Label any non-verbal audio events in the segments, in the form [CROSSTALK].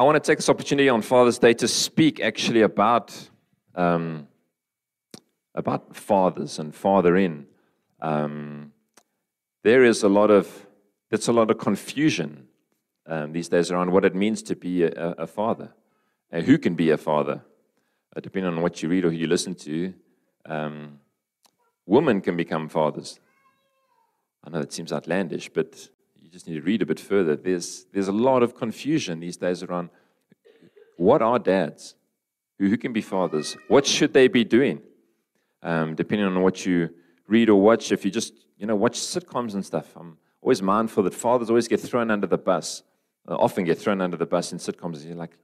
I want to take this opportunity on Father's Day to speak actually about um, about fathers and fathering. Um, there is a lot of there's a lot of confusion um, these days around what it means to be a, a father and who can be a father, uh, depending on what you read or who you listen to. Um, women can become fathers. I know it seems outlandish, but you just need to read a bit further. There's, there's a lot of confusion these days around what are dads? Who, who can be fathers? What should they be doing? Um, depending on what you read or watch, if you just you know watch sitcoms and stuff, I'm always mindful that fathers always get thrown under the bus. Uh, often get thrown under the bus in sitcoms. You're like,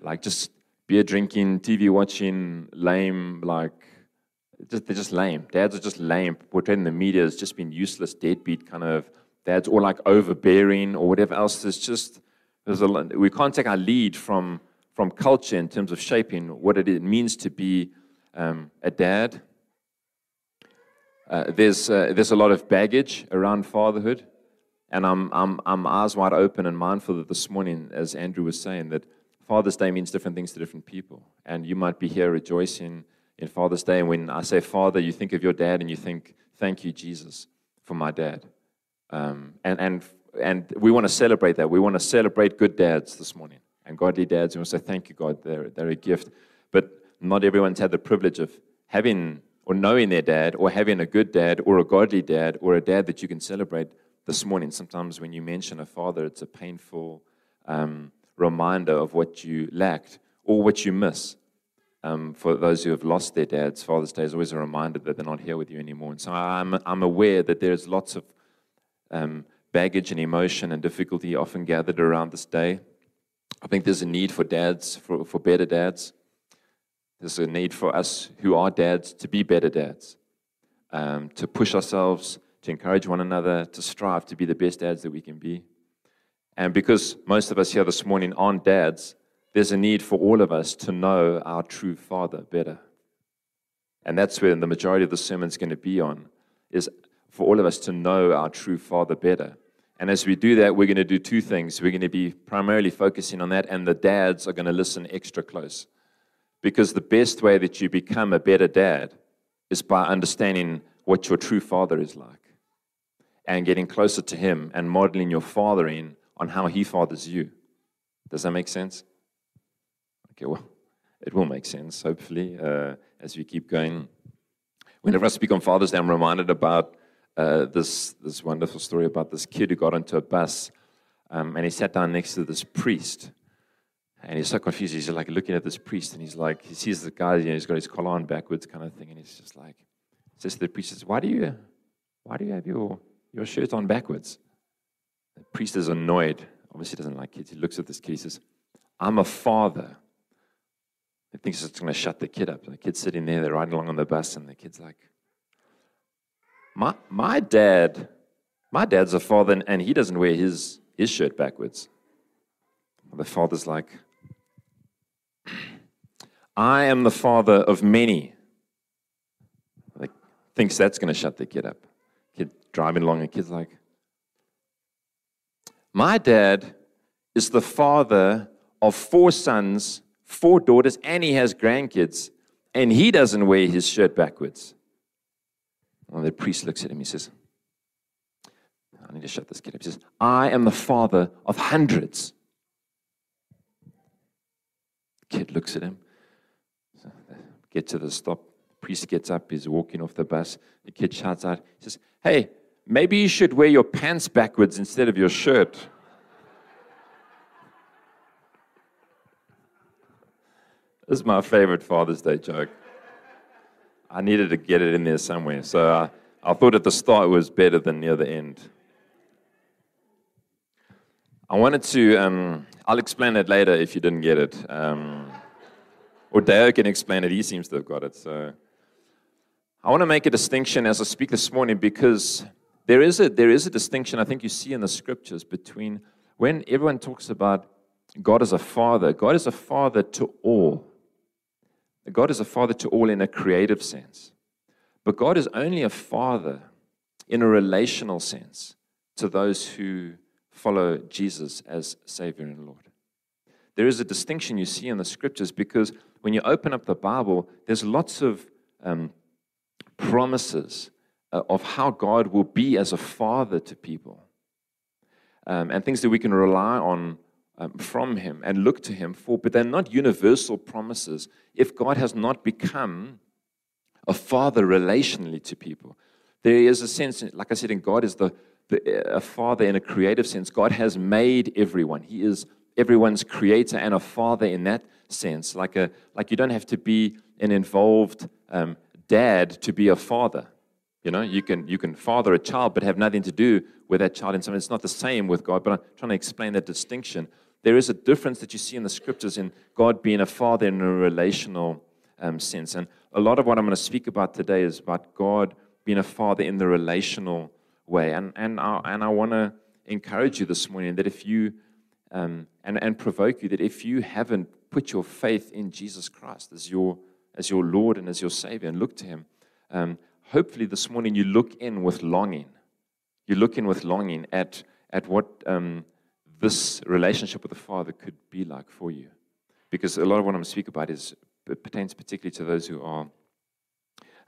like just beer drinking, TV watching, lame, like just, they're just lame. Dads are just lame. Portrayed in the media has just been useless, deadbeat kind of dads, or like overbearing or whatever else. There's just there's a we can't take our lead from from culture in terms of shaping what it means to be um, a dad. Uh, there's uh, there's a lot of baggage around fatherhood, and I'm I'm I'm eyes wide open and mindful that this morning, as Andrew was saying, that Father's Day means different things to different people, and you might be here rejoicing in Father's Day. And when I say Father, you think of your dad and you think, "Thank you, Jesus, for my dad." Um, and, and, and we want to celebrate that. We want to celebrate good dads this morning and godly dads. We want to say, thank you, God, they're, they're a gift. But not everyone's had the privilege of having or knowing their dad or having a good dad or a godly dad or a dad that you can celebrate this morning. Sometimes when you mention a father, it's a painful um, reminder of what you lacked or what you miss. Um, for those who have lost their dads, Father's Day is always a reminder that they're not here with you anymore. And so I'm, I'm aware that there's lots of um, baggage and emotion and difficulty often gathered around this day. I think there's a need for dads, for, for better dads. There's a need for us who are dads to be better dads, um, to push ourselves, to encourage one another, to strive to be the best dads that we can be. And because most of us here this morning aren't dads, there's a need for all of us to know our true father better. And that's where the majority of the sermon is going to be on, is for all of us to know our true Father better. And as we do that, we're going to do two things. We're going to be primarily focusing on that, and the dads are going to listen extra close. Because the best way that you become a better dad is by understanding what your true father is like and getting closer to him and modeling your fathering on how he fathers you. Does that make sense? Okay, well, it will make sense, hopefully, uh, as we keep going. Whenever I speak on Father's Day, I'm reminded about uh, this, this wonderful story about this kid who got onto a bus um, and he sat down next to this priest. And he's so confused. He's like looking at this priest and he's like, he sees the guy, you know, he's got his collar on backwards kind of thing. And he's just like, says to the priest, says, why do you, why do you have your, your shirt on backwards? The priest is annoyed. Obviously, doesn't like kids. He looks at this kid. He says, I'm a father. He thinks it's going to shut the kid up. And The kid's sitting there. They're riding along on the bus, and the kid's like, my, my dad, my dad's a father, and he doesn't wear his, his shirt backwards. The father's like, I am the father of many. Like, thinks that's going to shut the kid up. Kid driving along, and kid's like, My dad is the father of four sons, four daughters, and he has grandkids, and he doesn't wear his shirt backwards. And the priest looks at him. He says, I need to shut this kid up. He says, I am the father of hundreds. The kid looks at him. Get to the stop. The priest gets up. He's walking off the bus. The kid shouts out. He says, Hey, maybe you should wear your pants backwards instead of your shirt. this is my favorite Father's Day joke. I needed to get it in there somewhere. So uh, I thought at the start it was better than near the end. I wanted to, um, I'll explain it later if you didn't get it. Um, or Dale can explain it, he seems to have got it. So I want to make a distinction as I speak this morning because there is a, there is a distinction I think you see in the scriptures between when everyone talks about God as a father, God is a father to all. God is a father to all in a creative sense. But God is only a father in a relational sense to those who follow Jesus as Savior and Lord. there is a distinction you see in the scriptures because when you open up the Bible, there's lots of um, promises uh, of how God will be as a father to people um, and things that we can rely on um, from Him and look to Him for, but they're not universal promises if God has not become a father relationally to people. There is a sense, like I said, in God is the, the a father in a creative sense. God has made everyone. He is everyone's creator and a father in that sense. Like a like you don't have to be an involved um, dad to be a father. You know, you can you can father a child but have nothing to do with that child in some. It's not the same with God. But I'm trying to explain that distinction. There is a difference that you see in the scriptures in God being a father in a relational um, sense. And a lot of what I'm going to speak about today is about God being a father in the relational way. And, and I, and I want to encourage you this morning that if you, um, and, and provoke you, that if you haven't put your faith in Jesus Christ as your, as your Lord and as your Savior and look to Him, um, hopefully this morning you look in with longing. You look in with longing at, at what um, this relationship with the Father could be like for you. Because a lot of what I'm going to speak about is pertains particularly to those who are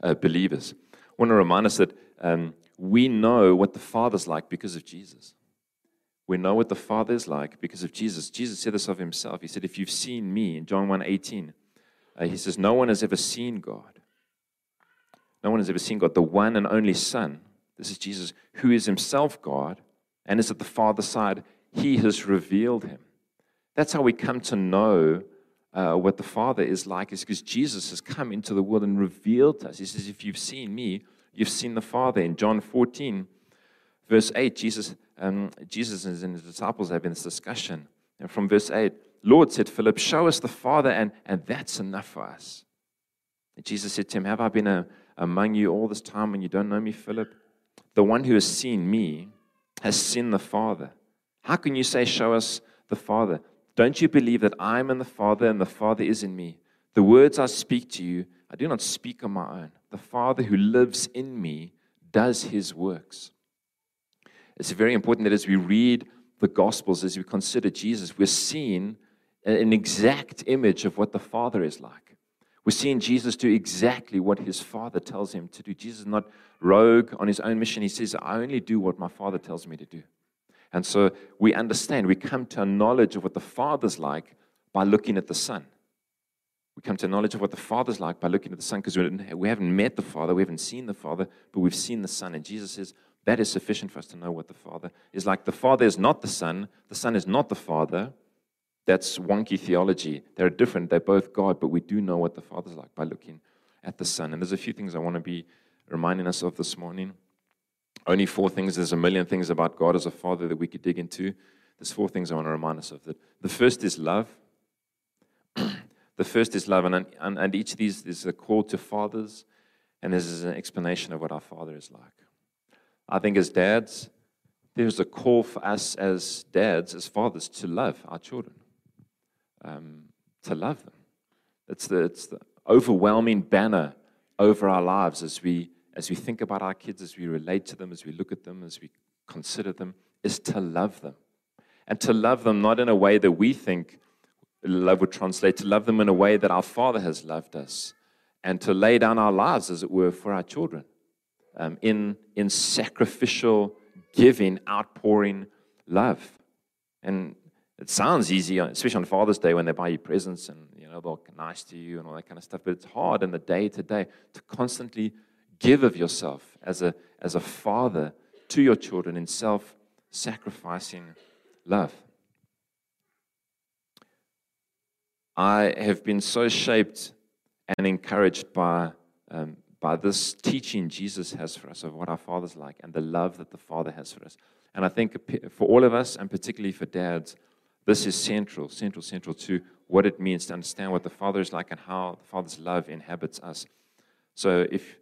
uh, believers. I want to remind us that um, we know what the Father's like because of Jesus. We know what the Father is like because of Jesus. Jesus said this of himself. He said, If you've seen me, in John 1 18, uh, he says, No one has ever seen God. No one has ever seen God. The one and only Son, this is Jesus, who is himself God and is at the Father's side, he has revealed him. That's how we come to know uh, what the Father is like, is because Jesus has come into the world and revealed to us. He says, If you've seen me, you've seen the Father. In John 14, verse 8, Jesus, um, Jesus and his disciples have been this discussion. And from verse 8, Lord, said Philip, show us the Father, and, and that's enough for us. And Jesus said to him, Have I been a, among you all this time when you don't know me, Philip? The one who has seen me has seen the Father. How can you say, Show us the Father? Don't you believe that I am in the Father and the Father is in me? The words I speak to you, I do not speak on my own. The Father who lives in me does his works. It's very important that as we read the Gospels, as we consider Jesus, we're seeing an exact image of what the Father is like. We're seeing Jesus do exactly what his Father tells him to do. Jesus is not rogue on his own mission. He says, I only do what my Father tells me to do. And so we understand, we come to a knowledge of what the Father's like by looking at the Son. We come to a knowledge of what the Father's like by looking at the Son because we haven't met the Father, we haven't seen the Father, but we've seen the Son. And Jesus says that is sufficient for us to know what the Father is like. The Father is not the Son, the Son is not the Father. That's wonky theology. They're different, they're both God, but we do know what the Father's like by looking at the Son. And there's a few things I want to be reminding us of this morning. Only four things. There's a million things about God as a father that we could dig into. There's four things I want to remind us of. That the first is love. [CLEARS THROAT] the first is love, and, and, and each of these is a call to fathers, and this is an explanation of what our father is like. I think as dads, there's a call for us as dads, as fathers, to love our children, um, to love them. It's the, it's the overwhelming banner over our lives as we as we think about our kids, as we relate to them, as we look at them, as we consider them, is to love them. And to love them not in a way that we think love would translate, to love them in a way that our Father has loved us, and to lay down our lives, as it were, for our children um, in, in sacrificial giving, outpouring love. And it sounds easy, especially on Father's Day when they buy you presents and you know they're nice to you and all that kind of stuff. But it's hard in the day to day to constantly give of yourself as a, as a father to your children in self sacrificing love. I have been so shaped and encouraged by, um, by this teaching Jesus has for us of what our Father's like and the love that the Father has for us. And I think for all of us, and particularly for dads, this is central, central, central to what it means to understand what the Father is like and how the Father's love inhabits us. So if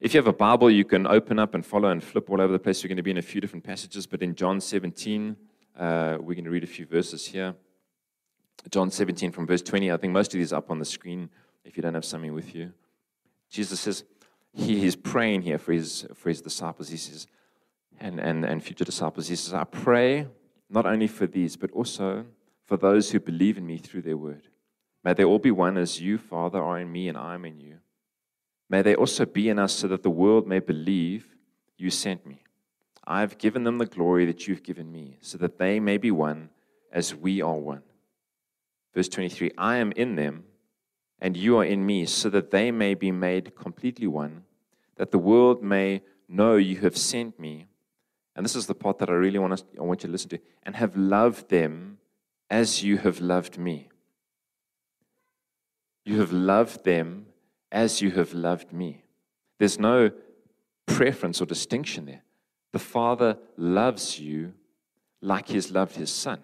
if you have a Bible, you can open up and follow and flip all over the place. You're going to be in a few different passages, but in John 17, uh, we're going to read a few verses here. John 17 from verse 20. I think most of these are up on the screen if you don't have something with you. Jesus says, he is praying here for his, for his disciples. He says, and, and, and future disciples, he says, I pray not only for these, but also for those who believe in me through their word. May they all be one as you, Father, are in me and I am in you. May they also be in us so that the world may believe you sent me. I have given them the glory that you've given me, so that they may be one as we are one. Verse 23 I am in them, and you are in me, so that they may be made completely one, that the world may know you have sent me. And this is the part that I really want, us, I want you to listen to, and have loved them as you have loved me. You have loved them as you have loved me. There's no preference or distinction there. The Father loves you like He has loved His Son.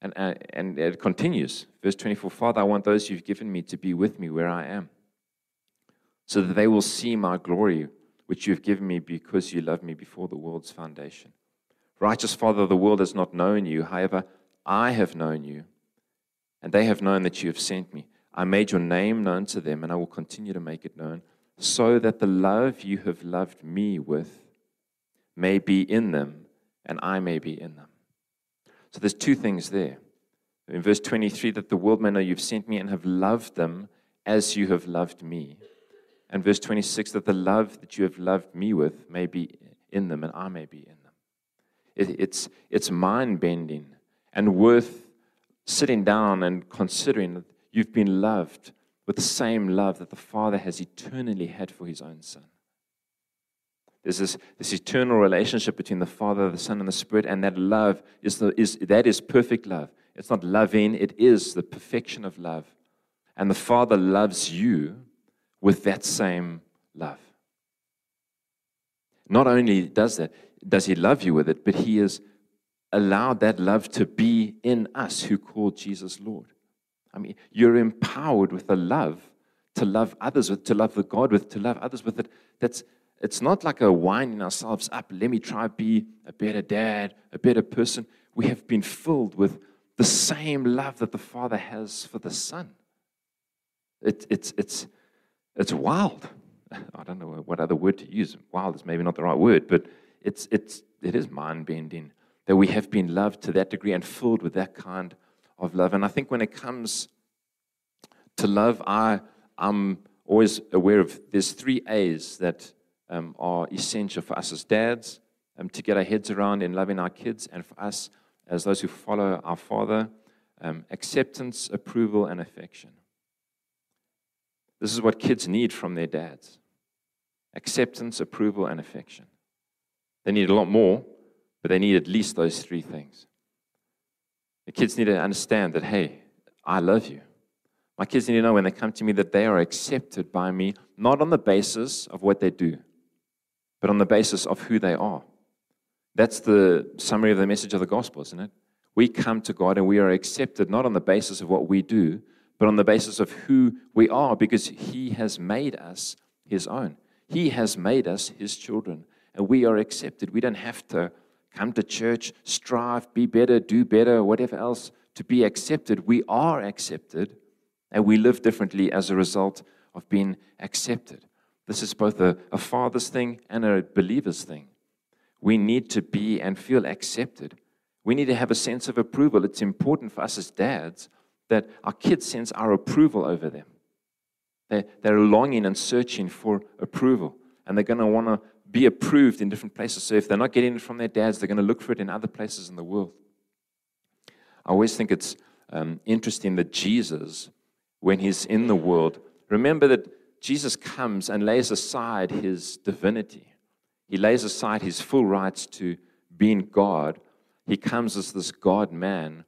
And, uh, and it continues, verse 24 Father, I want those you've given me to be with me where I am, so that they will see my glory, which you've given me because you loved me before the world's foundation. Righteous Father, the world has not known you. However, I have known you, and they have known that you have sent me. I made your name known to them, and I will continue to make it known, so that the love you have loved me with may be in them, and I may be in them. So there's two things there. In verse 23, that the world may know you've sent me and have loved them as you have loved me. And verse 26, that the love that you have loved me with may be in them, and I may be in them. It, it's it's mind bending and worth sitting down and considering that you've been loved with the same love that the Father has eternally had for his own Son. There's this, this eternal relationship between the Father, the Son, and the Spirit, and that love is, the, is that is perfect love. It's not loving, it is the perfection of love. And the Father loves you with that same love. Not only does that, does He love you with it, but He has allowed that love to be in us who call Jesus Lord. I mean, you're empowered with the love to love others with, to love the God with, to love others with it. That's it's not like a winding ourselves up. Let me try be a better dad, a better person. We have been filled with the same love that the Father has for the Son. It, it's, it's, it's wild. I don't know what other word to use. Wild is maybe not the right word, but it's, it's, it is mind bending that we have been loved to that degree and filled with that kind of love. And I think when it comes to love, I, I'm always aware of there's three A's that um, are essential for us as dads um, to get our heads around in loving our kids, and for us as those who follow our Father um, acceptance, approval, and affection. This is what kids need from their dads acceptance, approval, and affection. They need a lot more, but they need at least those three things. The kids need to understand that, hey, I love you. My kids need to know when they come to me that they are accepted by me, not on the basis of what they do, but on the basis of who they are. That's the summary of the message of the gospel, isn't it? We come to God and we are accepted not on the basis of what we do, but on the basis of who we are because He has made us His own. He has made us His children, and we are accepted. We don't have to come to church, strive, be better, do better, whatever else to be accepted. We are accepted and we live differently as a result of being accepted. This is both a, a father's thing and a believer's thing. We need to be and feel accepted. We need to have a sense of approval. It's important for us as dads that our kids sense our approval over them. They, they're longing and searching for approval, and they're going to want to be approved in different places. So if they're not getting it from their dads, they're going to look for it in other places in the world. I always think it's um, interesting that Jesus, when he's in the world, remember that Jesus comes and lays aside his divinity. He lays aside his full rights to being God. He comes as this God man,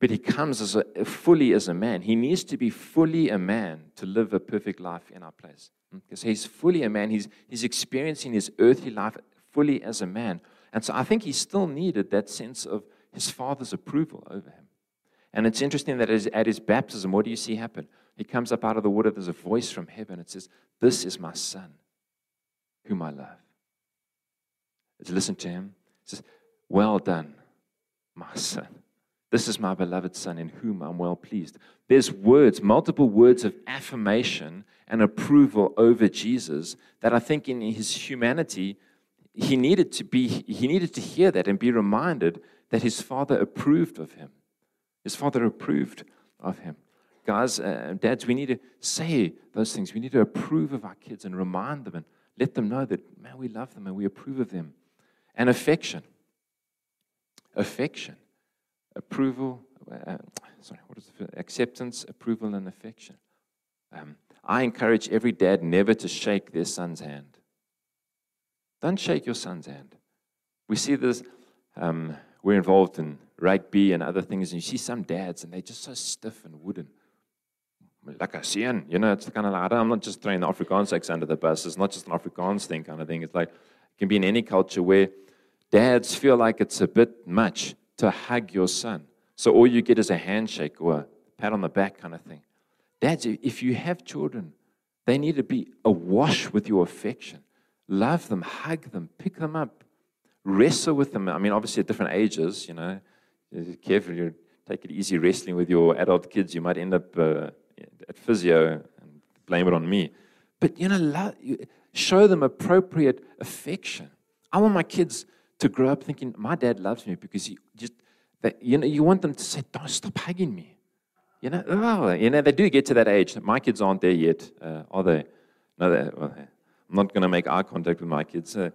but he comes as a, fully as a man. He needs to be fully a man to live a perfect life in our place. Hmm? Because he's fully a man. He's, he's experiencing his earthly life fully as a man. And so I think he still needed that sense of his father's approval over him. And it's interesting that at his baptism, what do you see happen? He comes up out of the water, there's a voice from heaven. It says, This is my son, whom I love. Let's listen to him. It says, Well done, my son. This is my beloved Son in whom I'm well pleased. There's words, multiple words of affirmation and approval over Jesus that I think in his humanity, he needed to be, he needed to hear that and be reminded that his father approved of him. His father approved of him. Guys, uh, dads, we need to say those things. We need to approve of our kids and remind them and let them know that, man, we love them and we approve of them. And affection. Affection. Approval. Uh, sorry, what is it? Acceptance, approval, and affection. Um, I encourage every dad never to shake their son's hand. Don't shake your son's hand. We see this, um, we're involved in rugby and other things, and you see some dads, and they're just so stiff and wooden. Like a seun, you know, it's kind of like, I'm not just throwing the Afrikaans under the bus. It's not just an Afrikaans thing kind of thing. It's like, it can be in any culture where dads feel like it's a bit much to hug your son. So all you get is a handshake or a pat on the back kind of thing. Dads, if you have children, they need to be awash with your affection. Love them, hug them, pick them up, wrestle with them. I mean, obviously at different ages, you know, careful, you take it easy wrestling with your adult kids, you might end up uh, at physio and blame it on me. But, you know, love, show them appropriate affection. I want my kids to grow up thinking, my dad loves me because he just, that, you know, you want them to say, don't stop hugging me. You know, oh, you know, they do get to that age. My kids aren't there yet, uh, are they? No, they, well, I'm not going to make eye contact with my kids. Uh,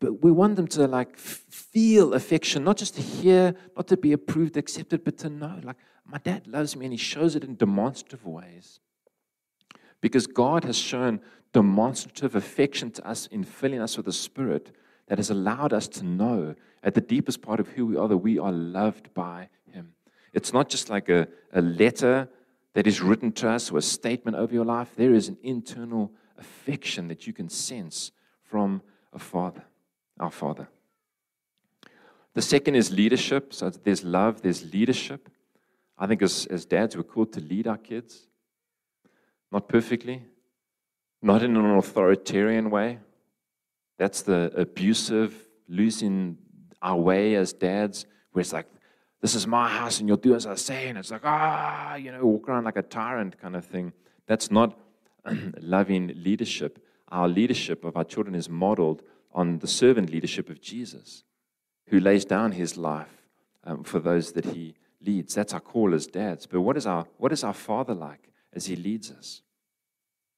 but we want them to like feel affection, not just to hear, not to be approved, accepted, but to know, like, my dad loves me and he shows it in demonstrative ways. Because God has shown demonstrative affection to us in filling us with the Spirit that has allowed us to know at the deepest part of who we are that we are loved by Him. It's not just like a, a letter that is written to us or a statement over your life. There is an internal affection that you can sense from a father, our father. The second is leadership. So there's love, there's leadership. I think as, as dads, we're called to lead our kids. Not perfectly, not in an authoritarian way. That's the abusive, losing our way as dads, where it's like, this is my house and you'll do as I say. And it's like, ah, you know, walk around like a tyrant kind of thing. That's not [CLEARS THROAT] loving leadership. Our leadership of our children is modeled on the servant leadership of Jesus, who lays down his life um, for those that he leads. That's our call as dads. But what is our, what is our father like as he leads us?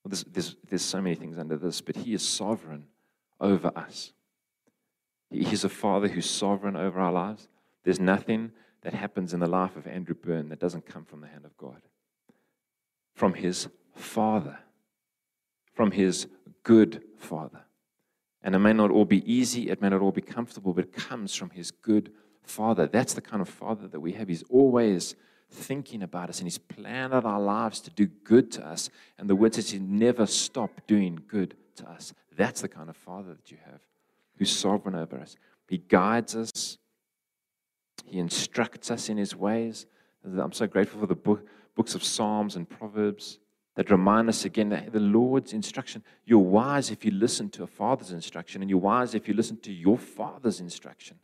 Well, there's, there's, there's so many things under this, but he is sovereign over us. He's a father who's sovereign over our lives. There's nothing that happens in the life of Andrew Byrne that doesn't come from the hand of God, from his Father, from his good Father. And it may not all be easy, it may not all be comfortable, but it comes from his good Father. That's the kind of Father that we have. He's always thinking about us and he's planned out our lives to do good to us. And the word says he never stop doing good to us. That's the kind of Father that you have, who's sovereign over us. He guides us, he instructs us in His ways. I'm so grateful for the book, books of Psalms and Proverbs that remind us again that the Lord's instruction, you're wise if you listen to a father's instruction, and you're wise if you listen to your father's instruction.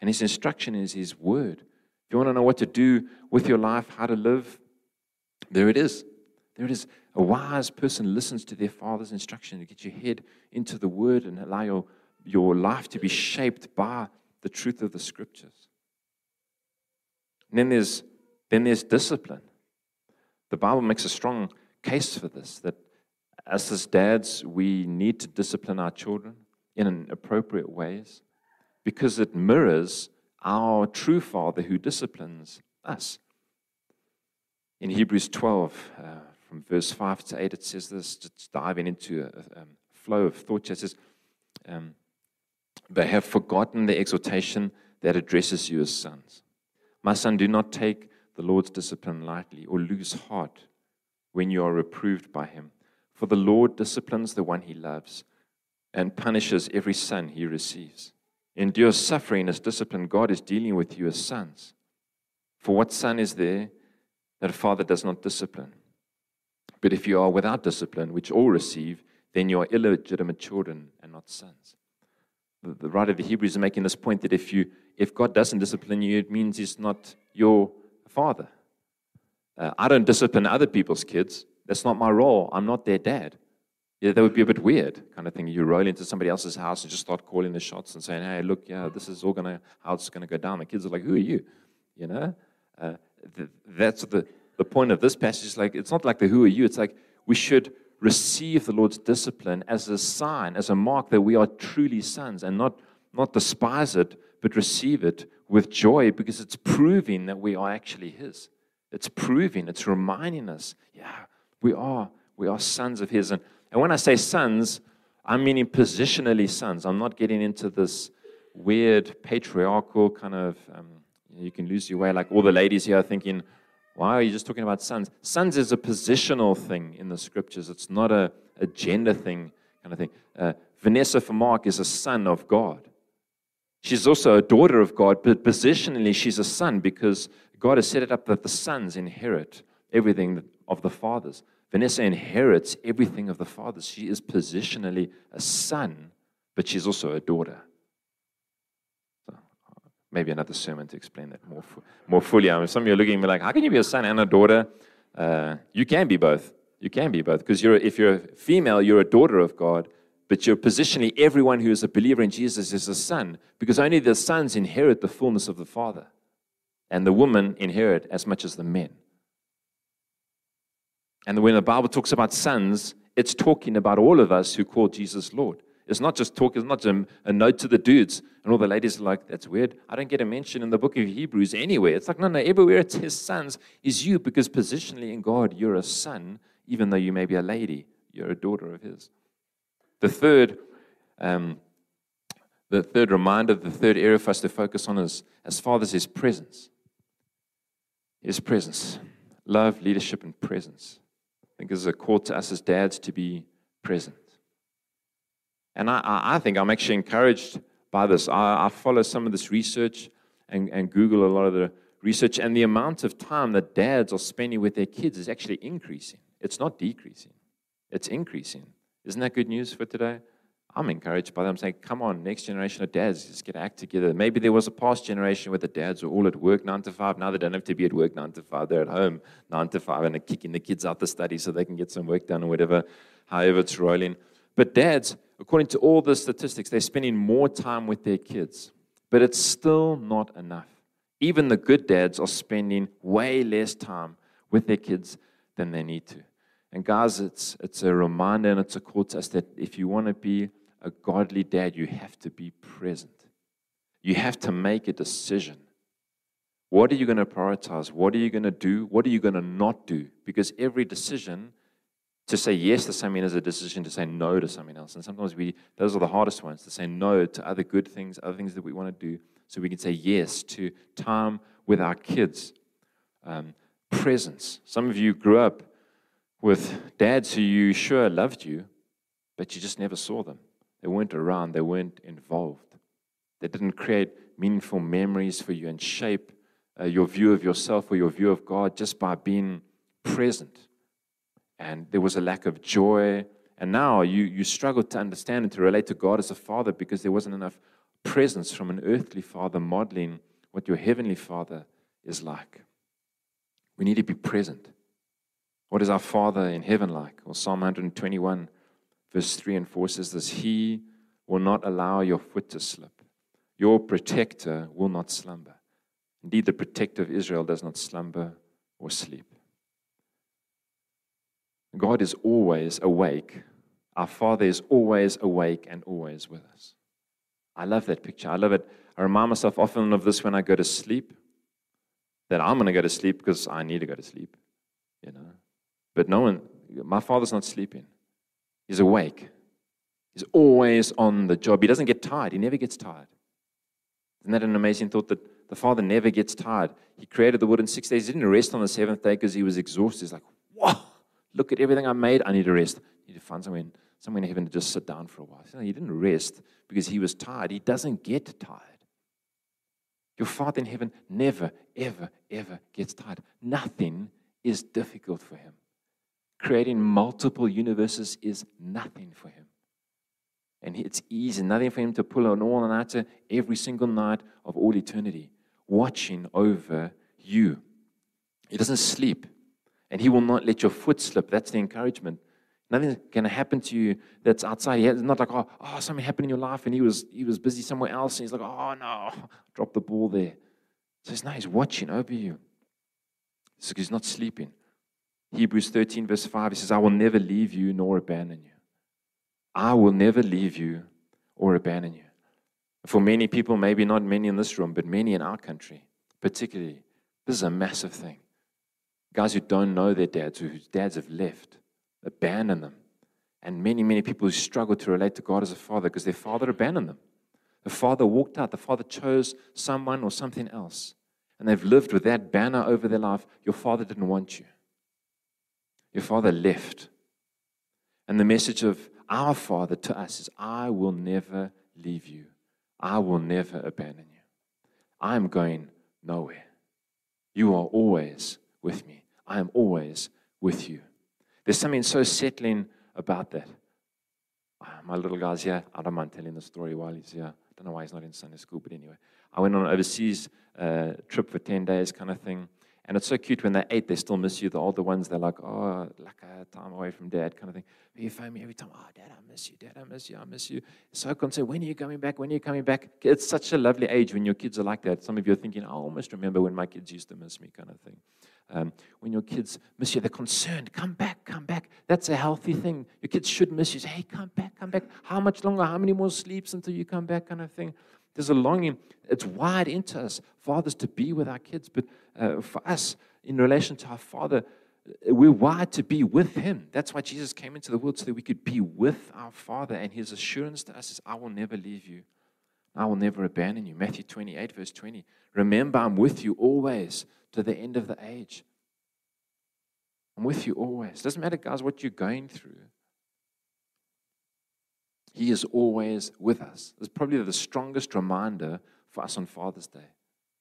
And his instruction is his word. If you want to know what to do with your life, how to live, there it is. There it is. A wise person listens to their father's instruction to get your head into the word and allow your, your life to be shaped by the truth of the scriptures. And then there's, then there's discipline. The Bible makes a strong case for this that as as dads, we need to discipline our children in appropriate ways because it mirrors our true Father who disciplines us. In Hebrews 12, uh, from verse 5 to 8, it says this, just diving into a, a flow of thought. It says, um, They have forgotten the exhortation that addresses you as sons. My son, do not take the Lord's discipline lightly or lose heart when you are reproved by him. For the Lord disciplines the one he loves and punishes every son he receives. Endure suffering as discipline. God is dealing with you as sons. For what son is there that a father does not discipline? But if you are without discipline, which all receive, then you are illegitimate children and not sons. The, the writer of the Hebrews is making this point that if you if God doesn't discipline you, it means He's not your father. Uh, I don't discipline other people's kids. That's not my role. I'm not their dad. Yeah, that would be a bit weird, kind of thing. You roll into somebody else's house and just start calling the shots and saying, "Hey, look, yeah, this is all gonna how it's gonna go down." The kids are like, "Who are you?" You know. Uh, th- that's the, the point of this passage. It's like it's not like the who are you. It's like we should receive the Lord's discipline as a sign, as a mark that we are truly sons, and not not despise it, but receive it with joy because it's proving that we are actually His. It's proving, it's reminding us, yeah, we are we are sons of His. And and when I say sons, I'm meaning positionally sons. I'm not getting into this weird patriarchal kind of. Um, you can lose your way. Like all the ladies here are thinking, why are you just talking about sons? Sons is a positional thing in the scriptures, it's not a, a gender thing kind of thing. Uh, Vanessa for Mark is a son of God. She's also a daughter of God, but positionally, she's a son because God has set it up that the sons inherit everything of the fathers. Vanessa inherits everything of the fathers. She is positionally a son, but she's also a daughter maybe another sermon to explain that more, more fully. I mean, some of you are looking at me like, how can you be a son and a daughter? Uh, you can be both. You can be both. Because if you're a female, you're a daughter of God, but you're positionally everyone who is a believer in Jesus is a son, because only the sons inherit the fullness of the Father, and the women inherit as much as the men. And when the Bible talks about sons, it's talking about all of us who call Jesus Lord. It's not just talk, it's not a, a note to the dudes. And all the ladies are like, that's weird. I don't get a mention in the book of Hebrews anywhere. It's like, no, no, everywhere it's his sons is you because positionally in God, you're a son, even though you may be a lady. You're a daughter of His. The third, um, the third reminder, the third area for us to focus on is as fathers, His presence. His presence. Love, leadership, and presence. I think there's a call to us as dads to be present. And I, I think I'm actually encouraged by this. I, I follow some of this research and, and Google a lot of the research, and the amount of time that dads are spending with their kids is actually increasing. It's not decreasing, it's increasing. Isn't that good news for today? I'm encouraged by them I'm saying, come on, next generation of dads, just get act together. Maybe there was a past generation where the dads were all at work nine to five. Now they don't have to be at work nine to five. They're at home nine to five and they're kicking the kids out the study so they can get some work done or whatever, however it's rolling. But dads, according to all the statistics, they're spending more time with their kids. But it's still not enough. Even the good dads are spending way less time with their kids than they need to. And guys, it's, it's a reminder and it's a call to us that if you want to be a godly dad, you have to be present. You have to make a decision. What are you going to prioritize? What are you going to do? What are you going to not do? Because every decision to say yes to something is a decision to say no to something else. And sometimes we, those are the hardest ones, to say no to other good things, other things that we want to do, so we can say yes to time with our kids. Um, presence. Some of you grew up with dads who you sure loved you, but you just never saw them. They weren't around, they weren't involved. They didn't create meaningful memories for you and shape uh, your view of yourself or your view of God just by being present and there was a lack of joy. And now you, you struggle to understand and to relate to God as a father because there wasn't enough presence from an earthly father modeling what your heavenly father is like. We need to be present. What is our Father in heaven like? Well, Psalm 121, verse 3 and 4 says this He will not allow your foot to slip. Your protector will not slumber. Indeed, the protector of Israel does not slumber or sleep. God is always awake. Our Father is always awake and always with us. I love that picture. I love it. I remind myself often of this when I go to sleep, that I'm going to go to sleep because I need to go to sleep, you know. But no one, my Father's not sleeping. He's awake. He's always on the job. He doesn't get tired. He never gets tired. Isn't that an amazing thought that the Father never gets tired? He created the world in six days. He didn't rest on the seventh day because he was exhausted. He's like, whoa, Look at everything I made. I need to rest. I need to find somewhere in, somewhere in heaven to just sit down for a while. No, he didn't rest because he was tired. He doesn't get tired. Your Father in heaven never, ever, ever gets tired. Nothing is difficult for him. Creating multiple universes is nothing for him. And it's easy, nothing for him to pull an all nighter every single night of all eternity, watching over you. He doesn't sleep and He will not let your foot slip. That's the encouragement. Nothing's going to happen to you that's outside. It's not like, oh, oh, something happened in your life and he was, he was busy somewhere else. And he's like, oh, no, [LAUGHS] drop the ball there. So he's, no, he's watching over you. He's not sleeping. Hebrews 13, verse 5, he says, I will never leave you nor abandon you. I will never leave you or abandon you. For many people, maybe not many in this room, but many in our country, particularly, this is a massive thing. Guys who don't know their dads, whose dads have left, abandoned them. And many, many people who struggle to relate to God as a father because their father abandoned them. The father walked out, the father chose someone or something else. And they've lived with that banner over their life. Your father didn't want you. Your father left. And the message of our father to us is I will never leave you, I will never abandon you. I am going nowhere. You are always with me. I am always with you. There's something so settling about that. Ah, my little guy's here. I don't mind telling the story while he's here. I don't know why he's not in Sunday school, but anyway. I went on an overseas uh, trip for 10 days, kind of thing. And it's so cute when they're eight, they still miss you. The older ones, they're like, oh, like a time away from dad, kind of thing. But you phone me every time, oh, dad, I miss you. Dad, I miss you. I miss you. So concerned, when are you coming back? When are you coming back? It's such a lovely age when your kids are like that. Some of you are thinking, I almost remember when my kids used to miss me, kind of thing. Um, when your kids miss you, they're concerned. Come back, come back. That's a healthy thing. Your kids should miss you. Say, hey, come back, come back. How much longer? How many more sleeps until you come back, kind of thing. There's a longing. It's wired into us, fathers, to be with our kids. But uh, for us, in relation to our Father, we're wired to be with Him. That's why Jesus came into the world so that we could be with our Father. And His assurance to us is, I will never leave you. I will never abandon you. Matthew 28, verse 20. Remember, I'm with you always to the end of the age. I'm with you always. Doesn't matter, guys, what you're going through. He is always with us. It's probably the strongest reminder for us on Father's Day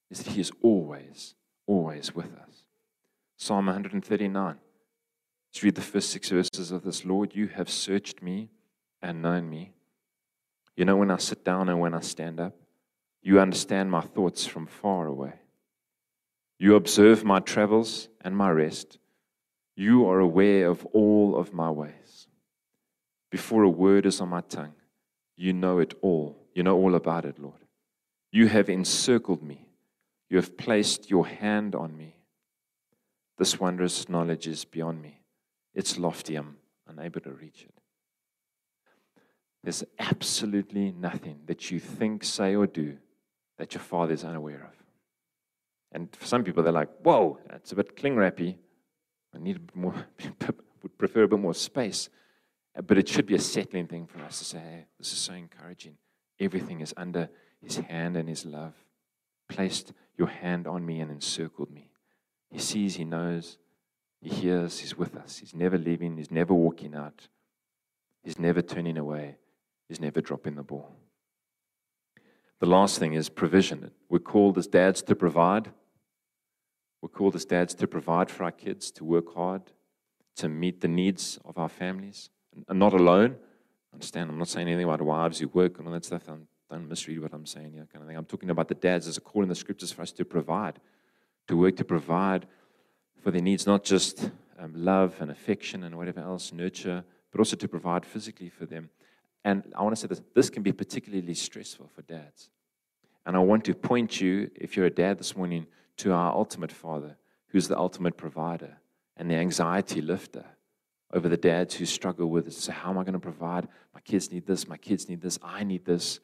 is that He is always, always with us. Psalm 139. Let's read the first six verses of this. Lord, you have searched me and known me. You know when I sit down and when I stand up. You understand my thoughts from far away. You observe my travels and my rest. You are aware of all of my ways. Before a word is on my tongue, you know it all. You know all about it, Lord. You have encircled me. You have placed your hand on me. This wondrous knowledge is beyond me. It's lofty. I'm unable to reach it. There's absolutely nothing that you think, say, or do that your father is unaware of. And for some people, they're like, whoa, that's a bit cling wrappy. I need a bit more, [LAUGHS] would prefer a bit more space. But it should be a settling thing for us to say, hey, this is so encouraging. Everything is under his hand and his love. Placed your hand on me and encircled me. He sees, He knows, He hears, He's with us. He's never leaving, He's never walking out, He's never turning away, He's never dropping the ball. The last thing is provision. We're called as dads to provide. We're called as dads to provide for our kids, to work hard, to meet the needs of our families. And not alone. Understand, I'm not saying anything about wives who work and all that stuff. Don't, don't misread what I'm saying here, kind of thing. I'm talking about the dads. There's a call in the scriptures for us to provide to work to provide for their needs, not just um, love and affection and whatever else, nurture, but also to provide physically for them. And I want to say this this can be particularly stressful for dads. And I want to point you, if you're a dad this morning, to our ultimate father, who's the ultimate provider and the anxiety lifter over the dads who struggle with it. So, how am I going to provide? My kids need this, my kids need this, I need this.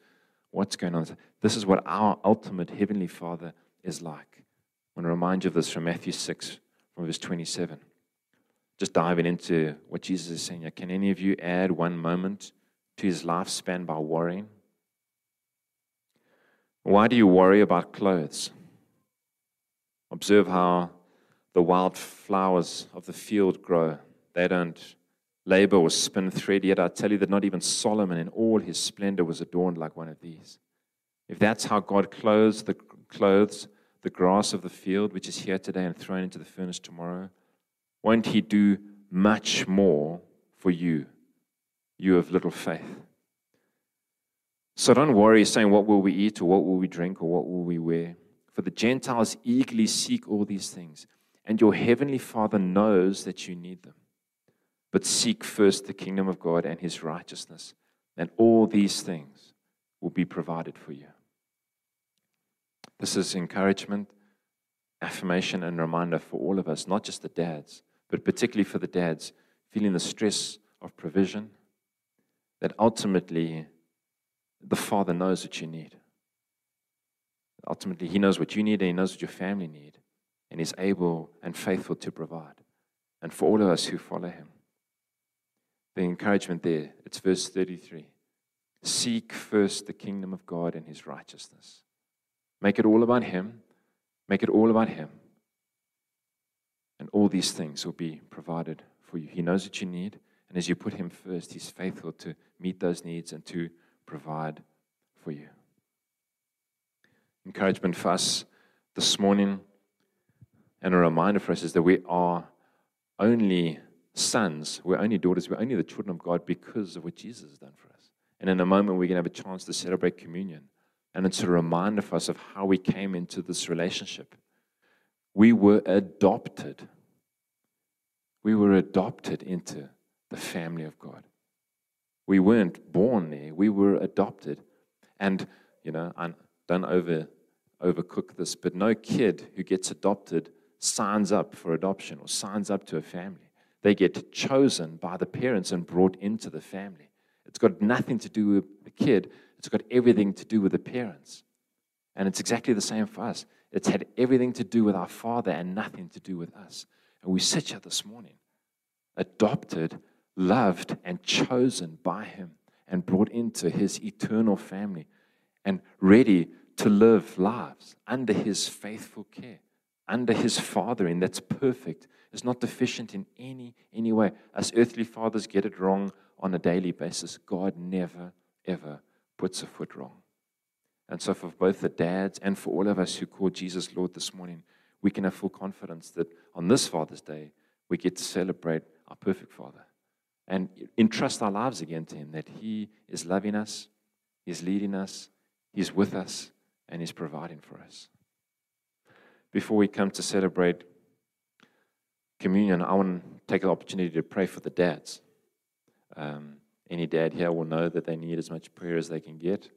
What's going on? This is what our ultimate heavenly father is like. I want to remind you of this from Matthew 6, from verse 27. Just diving into what Jesus is saying here. Can any of you add one moment to his lifespan by worrying? Why do you worry about clothes? Observe how the wild flowers of the field grow. They don't labor or spin thread, yet I tell you that not even Solomon in all his splendor was adorned like one of these. If that's how God clothes the clothes the grass of the field, which is here today and thrown into the furnace tomorrow, won't He do much more for you, you of little faith? So don't worry saying, What will we eat, or what will we drink, or what will we wear? For the Gentiles eagerly seek all these things, and your heavenly Father knows that you need them. But seek first the kingdom of God and his righteousness, and all these things will be provided for you. This is encouragement. affirmation and reminder for all of us, not just the dads, but particularly for the dads feeling the stress of provision, that ultimately the Father knows what you need. Ultimately, He knows what you need and He knows what your family need, and He's able and faithful to provide. And for all of us who follow Him, the encouragement there, it's verse 33. Seek first the kingdom of God and His righteousness. Make it all about Him. Make it all about Him. And all these things will be provided for you. He knows what you need. And as you put Him first, He's faithful to meet those needs and to provide for you. Encouragement for us this morning and a reminder for us is that we are only sons, we're only daughters, we're only the children of God because of what Jesus has done for us. And in a moment, we're going to have a chance to celebrate communion. And it's a reminder for us of how we came into this relationship. We were adopted. We were adopted into the family of God. We weren't born there, we were adopted. And, you know, I don't over, overcook this, but no kid who gets adopted signs up for adoption or signs up to a family. They get chosen by the parents and brought into the family. It's got nothing to do with the kid, it's got everything to do with the parents. And it's exactly the same for us. It's had everything to do with our Father and nothing to do with us. And we sit here this morning, adopted, loved, and chosen by Him, and brought into His eternal family, and ready to live lives under His faithful care, under His fathering that's perfect, is not deficient in any, any way. As earthly fathers get it wrong on a daily basis. God never, ever puts a foot wrong. And so, for both the dads and for all of us who call Jesus Lord this morning, we can have full confidence that on this Father's Day, we get to celebrate our perfect Father and entrust our lives again to Him, that He is loving us, He's leading us, He's with us, and He's providing for us. Before we come to celebrate communion, I want to take the opportunity to pray for the dads. Um, any dad here will know that they need as much prayer as they can get.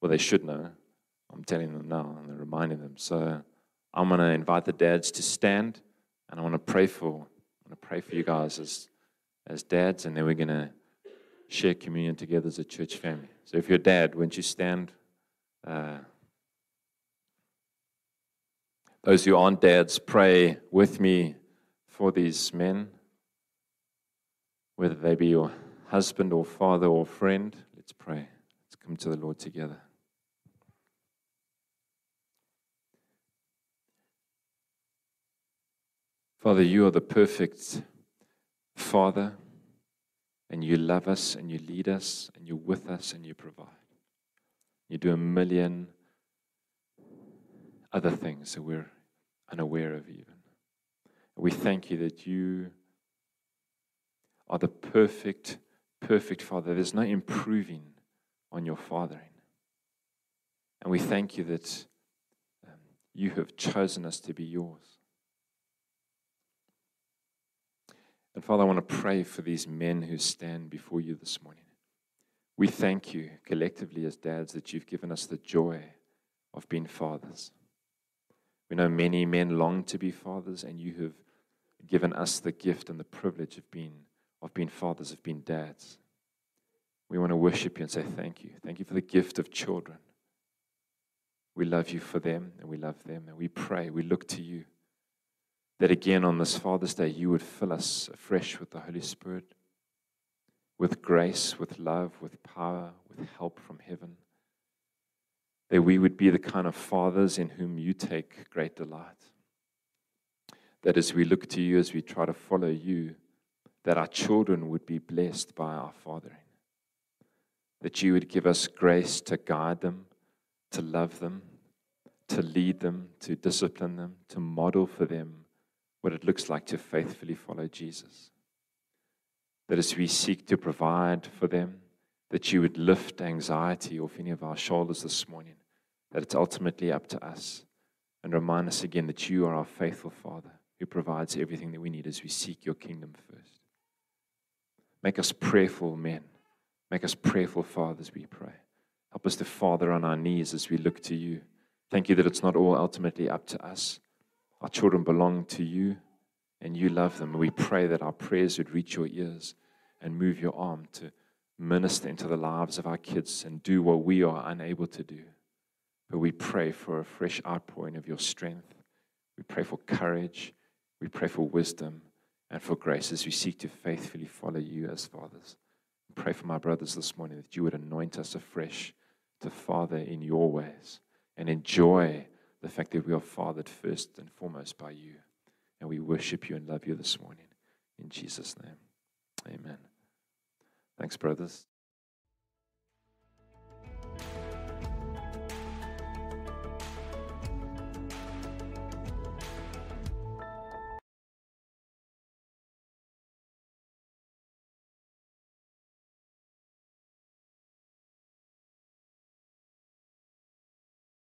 Well, they should know. I'm telling them now and reminding them. So I'm going to invite the dads to stand and I want to pray for, I want to pray for you guys as, as dads, and then we're going to share communion together as a church family. So if you're a dad, won't you stand? Uh, those who aren't dads, pray with me for these men, whether they be your husband or father or friend. Let's pray. Let's come to the Lord together. Father, you are the perfect Father, and you love us, and you lead us, and you're with us, and you provide. You do a million other things that we're unaware of, even. We thank you that you are the perfect, perfect Father. There's no improving on your fathering. And we thank you that um, you have chosen us to be yours. And Father, I want to pray for these men who stand before you this morning. We thank you collectively as dads that you've given us the joy of being fathers. We know many men long to be fathers, and you have given us the gift and the privilege of being, of being fathers, of being dads. We want to worship you and say thank you. Thank you for the gift of children. We love you for them and we love them. And we pray, we look to you that again on this Father's Day, you would fill us afresh with the Holy Spirit, with grace, with love, with power, with help from heaven. That we would be the kind of fathers in whom you take great delight that as we look to you, as we try to follow you, that our children would be blessed by our fathering. That you would give us grace to guide them, to love them, to lead them, to discipline them, to model for them what it looks like to faithfully follow Jesus. That as we seek to provide for them, that you would lift anxiety off any of our shoulders this morning, that it's ultimately up to us, and remind us again that you are our faithful Father who provides everything that we need as we seek your kingdom first. Make us prayerful men. Make us prayerful fathers, we pray. Help us to father on our knees as we look to you. Thank you that it's not all ultimately up to us, Our children belong to you, and you love them. We pray that our prayers would reach your ears and move your arm to minister into the lives of our kids and do what we are unable to do. But we pray for a fresh outpouring of your strength. We pray for courage. We pray for wisdom and for grace as we seek to faithfully follow you as fathers. Pray for my brothers this morning that you would anoint us afresh to father in your ways and enjoy the fact that we are fathered first and foremost by you. And we worship you and love you this morning. In Jesus' name, amen. Thanks, brothers.